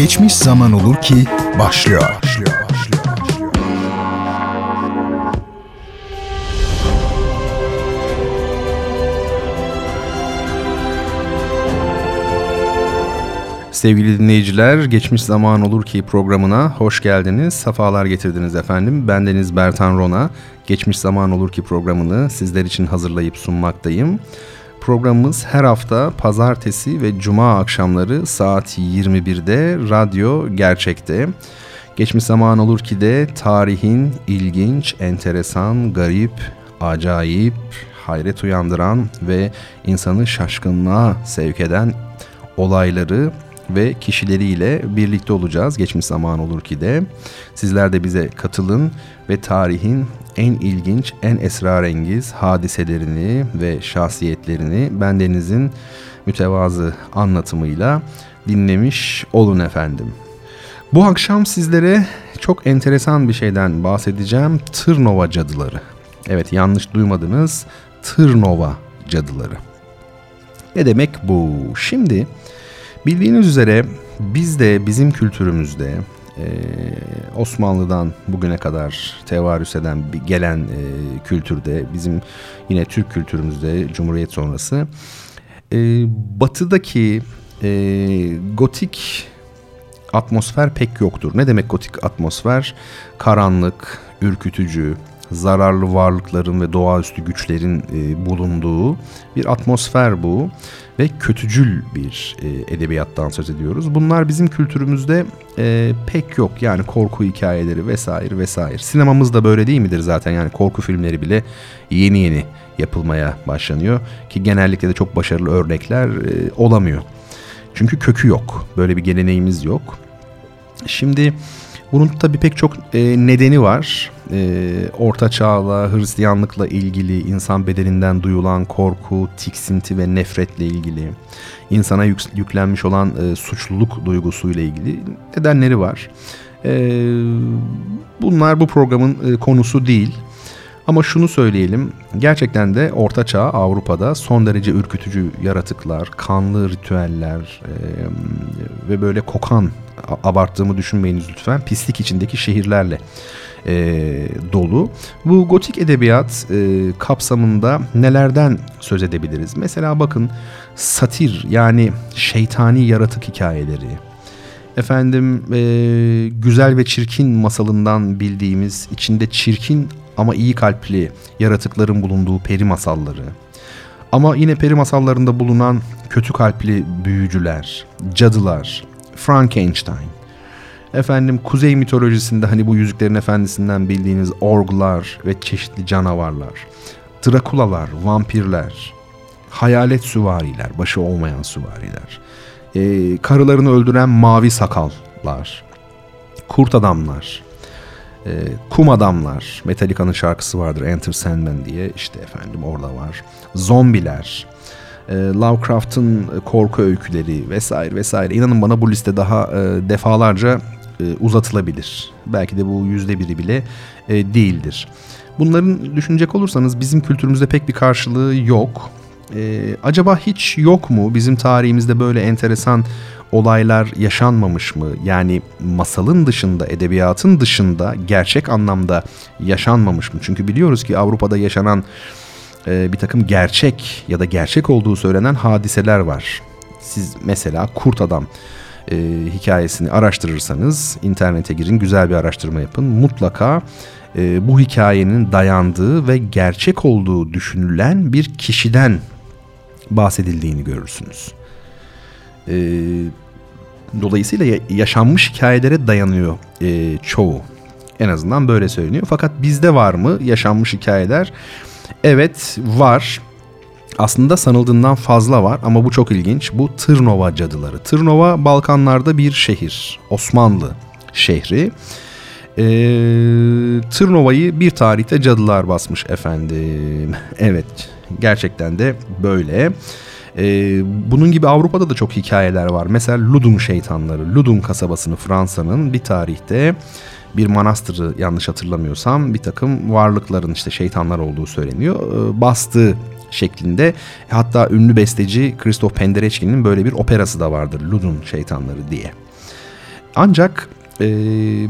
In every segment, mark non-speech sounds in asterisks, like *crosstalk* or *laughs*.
Geçmiş Zaman Olur ki başlıyor. başlıyor. Sevgili dinleyiciler, Geçmiş Zaman Olur Ki programına hoş geldiniz, safalar getirdiniz efendim. Ben Deniz Bertan Rona, Geçmiş Zaman Olur Ki programını sizler için hazırlayıp sunmaktayım. Programımız her hafta pazartesi ve cuma akşamları saat 21'de Radyo Gerçek'te. Geçmiş Zaman Olur Ki de tarihin ilginç, enteresan, garip, acayip, hayret uyandıran ve insanı şaşkınlığa sevk eden olayları ve kişileriyle birlikte olacağız. Geçmiş zaman olur ki de. Sizler de bize katılın ve tarihin en ilginç, en esrarengiz hadiselerini ve şahsiyetlerini bendenizin mütevazı anlatımıyla dinlemiş olun efendim. Bu akşam sizlere çok enteresan bir şeyden bahsedeceğim. Tırnova cadıları. Evet yanlış duymadınız. Tırnova cadıları. Ne demek bu? Şimdi Bildiğiniz üzere biz de bizim kültürümüzde e, Osmanlı'dan bugüne kadar tevarüs eden gelen e, kültürde bizim yine Türk kültürümüzde Cumhuriyet sonrası e, batıdaki gotik atmosfer pek yoktur. Ne demek gotik atmosfer? Karanlık, ürkütücü, zararlı varlıkların ve doğaüstü güçlerin e, bulunduğu bir atmosfer bu ve kötücül bir e, edebiyattan söz ediyoruz. Bunlar bizim kültürümüzde e, pek yok yani korku hikayeleri vesaire vesaire. Sinemamız da böyle değil midir zaten yani korku filmleri bile yeni yeni yapılmaya başlanıyor ki genellikle de çok başarılı örnekler e, olamıyor. Çünkü kökü yok. Böyle bir geleneğimiz yok. Şimdi bunun tabii pek çok e, nedeni var. E, Orta Çağ'la, Hristiyanlıkla ilgili, insan bedeninden duyulan korku, tiksinti ve nefretle ilgili, insana yük, yüklenmiş olan e, suçluluk duygusuyla ilgili nedenleri var. E, bunlar bu programın e, konusu değil. Ama şunu söyleyelim, gerçekten de Orta Çağ Avrupa'da son derece ürkütücü yaratıklar, kanlı ritüeller e, ve böyle kokan abarttığımı düşünmeyiniz lütfen. Pislik içindeki şehirlerle e, dolu. Bu gotik edebiyat e, kapsamında nelerden söz edebiliriz? Mesela bakın satir yani şeytani yaratık hikayeleri. Efendim e, güzel ve çirkin masalından bildiğimiz içinde çirkin ama iyi kalpli yaratıkların bulunduğu peri masalları. Ama yine peri masallarında bulunan kötü kalpli büyücüler, cadılar, Frankenstein. Efendim kuzey mitolojisinde hani bu Yüzüklerin Efendisi'nden bildiğiniz orglar ve çeşitli canavarlar. Drakulalar, vampirler, hayalet süvariler, başı olmayan süvariler. Ee, karılarını öldüren mavi sakallar, kurt adamlar, e, kum adamlar, Metallica'nın şarkısı vardır Enter Sandman diye işte efendim orada var. Zombiler, e, Lovecraft'ın korku öyküleri vesaire vesaire. İnanın bana bu liste daha e, defalarca e, uzatılabilir. Belki de bu yüzde biri bile e, değildir. Bunların düşünecek olursanız bizim kültürümüzde pek bir karşılığı yok. E, acaba hiç yok mu bizim tarihimizde böyle enteresan olaylar yaşanmamış mı? Yani masalın dışında, edebiyatın dışında gerçek anlamda yaşanmamış mı? Çünkü biliyoruz ki Avrupa'da yaşanan e, bir takım gerçek ya da gerçek olduğu söylenen hadiseler var. Siz mesela Kurt Adam e, hikayesini araştırırsanız internete girin güzel bir araştırma yapın. Mutlaka e, bu hikayenin dayandığı ve gerçek olduğu düşünülen bir kişiden bahsedildiğini görürsünüz. E, dolayısıyla yaşanmış hikayelere dayanıyor e, çoğu. En azından böyle söyleniyor. Fakat bizde var mı yaşanmış hikayeler? Evet var. Aslında sanıldığından fazla var ama bu çok ilginç. Bu Tırnova cadıları. Tırnova Balkanlarda bir şehir. Osmanlı şehri. E, Tırnova'yı bir tarihte cadılar basmış efendim. *laughs* evet gerçekten de böyle. E, bunun gibi Avrupa'da da çok hikayeler var. Mesela Ludun şeytanları. Ludun kasabasını Fransa'nın bir tarihte bir manastırı yanlış hatırlamıyorsam bir takım varlıkların işte şeytanlar olduğu söyleniyor. E, bastığı şeklinde. Hatta ünlü besteci Christoph Penderecki'nin böyle bir operası da vardır. Ludun şeytanları diye. Ancak e,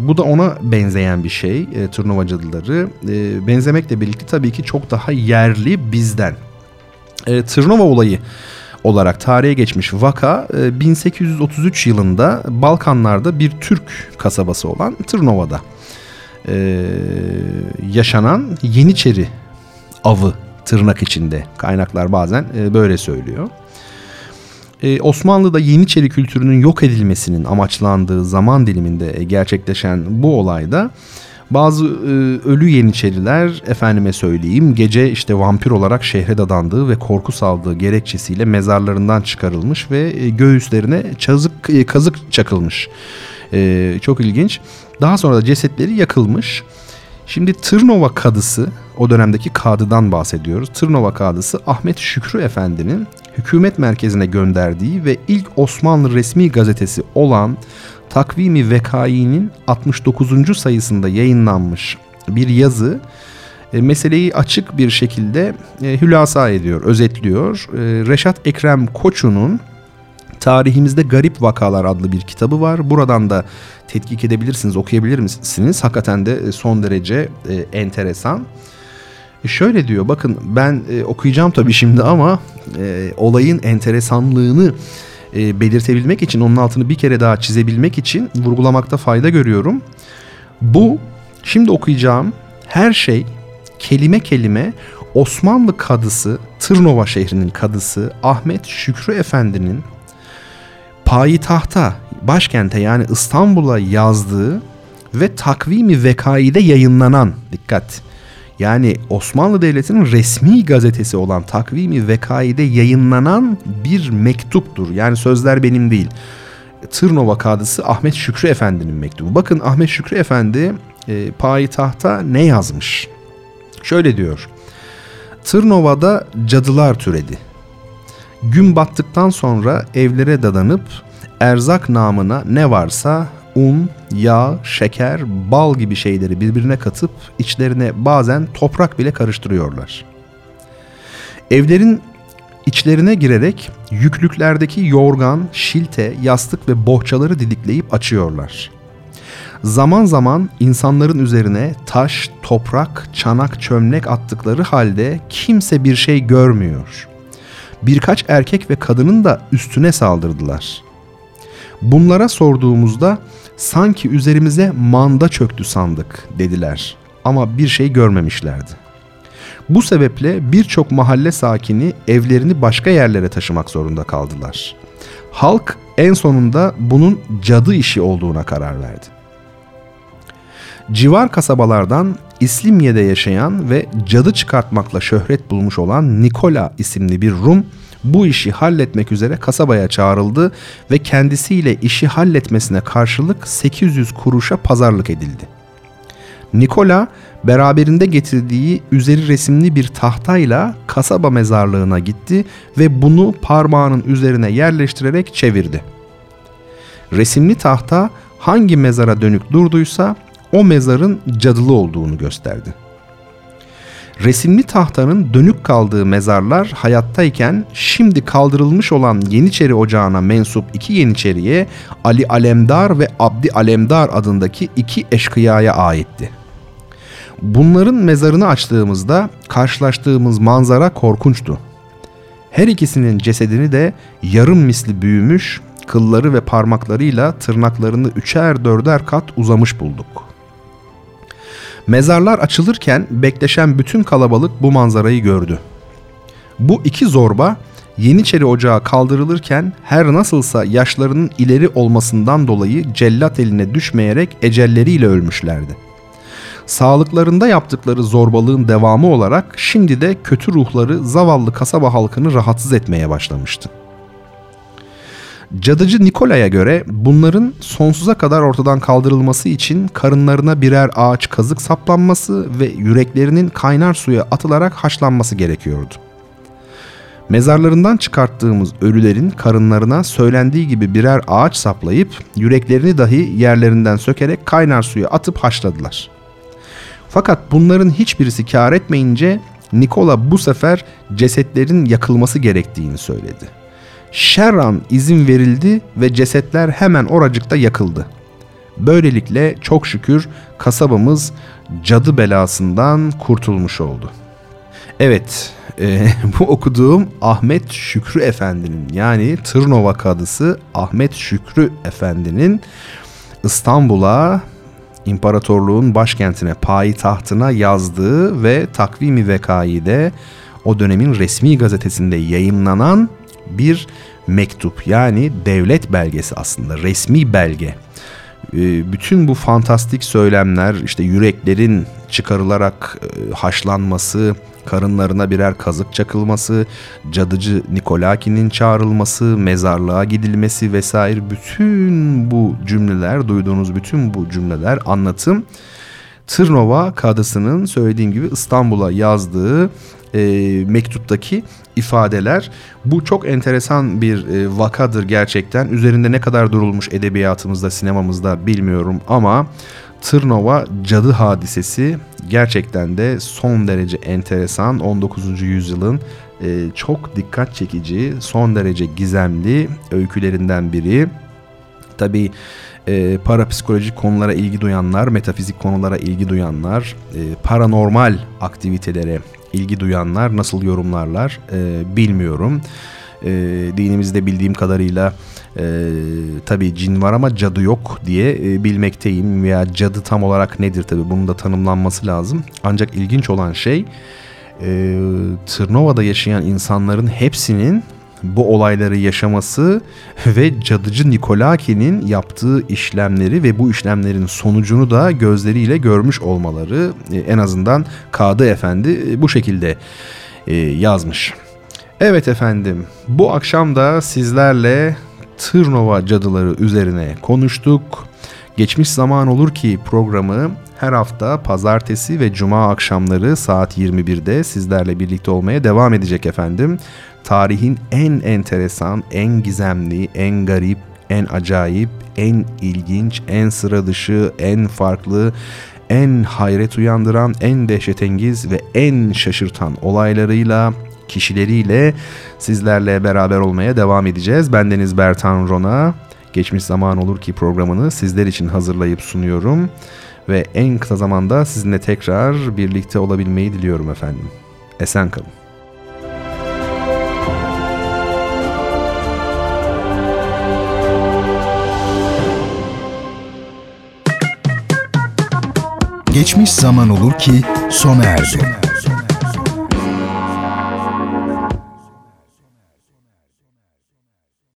bu da ona benzeyen bir şey e, turnuva cadıları. E, benzemekle birlikte tabii ki çok daha yerli bizden. E, turnuva olayı olarak tarihe geçmiş vaka 1833 e, yılında Balkanlarda bir Türk kasabası olan Tırnova'da e, yaşanan Yeniçeri avı tırnak içinde kaynaklar bazen e, böyle söylüyor. Osmanlı'da Yeniçeri kültürünün yok edilmesinin amaçlandığı zaman diliminde gerçekleşen bu olayda bazı e, ölü yeniçeriler efendime söyleyeyim gece işte vampir olarak şehre dadandığı ve korku saldığı gerekçesiyle mezarlarından çıkarılmış ve e, göğüslerine çazık e, kazık çakılmış. E, çok ilginç. Daha sonra da cesetleri yakılmış. Şimdi Tırnova kadısı, o dönemdeki kadıdan bahsediyoruz. Tırnova kadısı Ahmet Şükrü Efendi'nin hükümet merkezine gönderdiği ve ilk Osmanlı resmi gazetesi olan Takvimi Vekai'nin 69. sayısında yayınlanmış bir yazı e, meseleyi açık bir şekilde e, hülasa ediyor, özetliyor. E, Reşat Ekrem Koçu'nun Tarihimizde Garip Vakalar adlı bir kitabı var. Buradan da tetkik edebilirsiniz, okuyabilir misiniz? Hakikaten de son derece e, enteresan. E şöyle diyor, bakın ben e, okuyacağım tabii şimdi ama e, olayın enteresanlığını e, belirtebilmek için, onun altını bir kere daha çizebilmek için vurgulamakta fayda görüyorum. Bu şimdi okuyacağım her şey kelime kelime Osmanlı kadısı, Tırnova şehrinin kadısı Ahmet Şükrü Efendi'nin payitahta, başkente yani İstanbul'a yazdığı ve takvimi vekaide yayınlanan, dikkat, yani Osmanlı Devleti'nin resmi gazetesi olan Takvimi Vekai'de yayınlanan bir mektuptur. Yani sözler benim değil. Tırnova kadısı Ahmet Şükrü Efendi'nin mektubu. Bakın Ahmet Şükrü Efendi e, payitahta ne yazmış? Şöyle diyor. Tırnova'da cadılar türedi. Gün battıktan sonra evlere dadanıp erzak namına ne varsa un, yağ, şeker, bal gibi şeyleri birbirine katıp içlerine bazen toprak bile karıştırıyorlar. Evlerin içlerine girerek yüklüklerdeki yorgan, şilte, yastık ve bohçaları didikleyip açıyorlar. Zaman zaman insanların üzerine taş, toprak, çanak, çömlek attıkları halde kimse bir şey görmüyor. Birkaç erkek ve kadının da üstüne saldırdılar. Bunlara sorduğumuzda sanki üzerimize manda çöktü sandık dediler ama bir şey görmemişlerdi. Bu sebeple birçok mahalle sakini evlerini başka yerlere taşımak zorunda kaldılar. Halk en sonunda bunun cadı işi olduğuna karar verdi. Civar kasabalardan İslimye'de yaşayan ve cadı çıkartmakla şöhret bulmuş olan Nikola isimli bir Rum bu işi halletmek üzere kasabaya çağrıldı ve kendisiyle işi halletmesine karşılık 800 kuruşa pazarlık edildi. Nikola beraberinde getirdiği üzeri resimli bir tahtayla kasaba mezarlığına gitti ve bunu parmağının üzerine yerleştirerek çevirdi. Resimli tahta hangi mezara dönük durduysa o mezarın cadılı olduğunu gösterdi. Resimli tahtanın dönük kaldığı mezarlar hayattayken şimdi kaldırılmış olan Yeniçeri Ocağı'na mensup iki Yeniçeri'ye Ali Alemdar ve Abdi Alemdar adındaki iki eşkıyaya aitti. Bunların mezarını açtığımızda karşılaştığımız manzara korkunçtu. Her ikisinin cesedini de yarım misli büyümüş, kılları ve parmaklarıyla tırnaklarını üçer dörder kat uzamış bulduk.'' Mezarlar açılırken bekleşen bütün kalabalık bu manzarayı gördü. Bu iki zorba Yeniçeri Ocağı kaldırılırken her nasılsa yaşlarının ileri olmasından dolayı cellat eline düşmeyerek ecelleriyle ölmüşlerdi. Sağlıklarında yaptıkları zorbalığın devamı olarak şimdi de kötü ruhları zavallı kasaba halkını rahatsız etmeye başlamıştı. Cadıcı Nikola'ya göre bunların sonsuza kadar ortadan kaldırılması için karınlarına birer ağaç kazık saplanması ve yüreklerinin kaynar suya atılarak haşlanması gerekiyordu. Mezarlarından çıkarttığımız ölülerin karınlarına söylendiği gibi birer ağaç saplayıp yüreklerini dahi yerlerinden sökerek kaynar suya atıp haşladılar. Fakat bunların hiçbirisi kar etmeyince Nikola bu sefer cesetlerin yakılması gerektiğini söyledi. Şerran izin verildi ve cesetler hemen oracıkta yakıldı. Böylelikle çok şükür kasabamız cadı belasından kurtulmuş oldu. Evet, e, *laughs* bu okuduğum Ahmet Şükrü Efendi'nin yani Tırnova kadısı Ahmet Şükrü Efendi'nin İstanbul'a imparatorluğun başkentine, payitahtına yazdığı ve takvimi vekaide o dönemin resmi gazetesinde yayınlanan bir mektup yani devlet belgesi aslında resmi belge. Ee, bütün bu fantastik söylemler işte yüreklerin çıkarılarak e, haşlanması, karınlarına birer kazık çakılması, cadıcı Nikolaki'nin çağrılması, mezarlığa gidilmesi vesaire bütün bu cümleler, duyduğunuz bütün bu cümleler anlatım Tırnova kadısının söylediğim gibi İstanbul'a yazdığı e, mektuptaki ifadeler. Bu çok enteresan bir e, vakadır gerçekten. Üzerinde ne kadar durulmuş edebiyatımızda, sinemamızda bilmiyorum ama Tırnova cadı hadisesi gerçekten de son derece enteresan 19. yüzyılın e, çok dikkat çekici, son derece gizemli öykülerinden biri. Tabii e, parapsikolojik konulara ilgi duyanlar, metafizik konulara ilgi duyanlar, e, paranormal aktivitelere ilgi duyanlar nasıl yorumlarlar e, bilmiyorum. E, dinimizde bildiğim kadarıyla e, tabii cin var ama cadı yok diye e, bilmekteyim veya cadı tam olarak nedir tabii bunun da tanımlanması lazım. Ancak ilginç olan şey e, Tırnova'da yaşayan insanların hepsinin bu olayları yaşaması ve cadıcı Nikolaki'nin yaptığı işlemleri ve bu işlemlerin sonucunu da gözleriyle görmüş olmaları e, en azından Kadı Efendi e, bu şekilde e, yazmış. Evet efendim bu akşam da sizlerle Tırnova cadıları üzerine konuştuk. Geçmiş zaman olur ki programı her hafta pazartesi ve cuma akşamları saat 21'de sizlerle birlikte olmaya devam edecek efendim. Tarihin en enteresan, en gizemli, en garip, en acayip, en ilginç, en sıra dışı, en farklı, en hayret uyandıran, en dehşetengiz ve en şaşırtan olaylarıyla kişileriyle sizlerle beraber olmaya devam edeceğiz. Bendeniz Bertan Rona. Geçmiş zaman olur ki programını sizler için hazırlayıp sunuyorum ve en kısa zamanda sizinle tekrar birlikte olabilmeyi diliyorum efendim. Esen kalın. Geçmiş zaman olur ki sona erdi.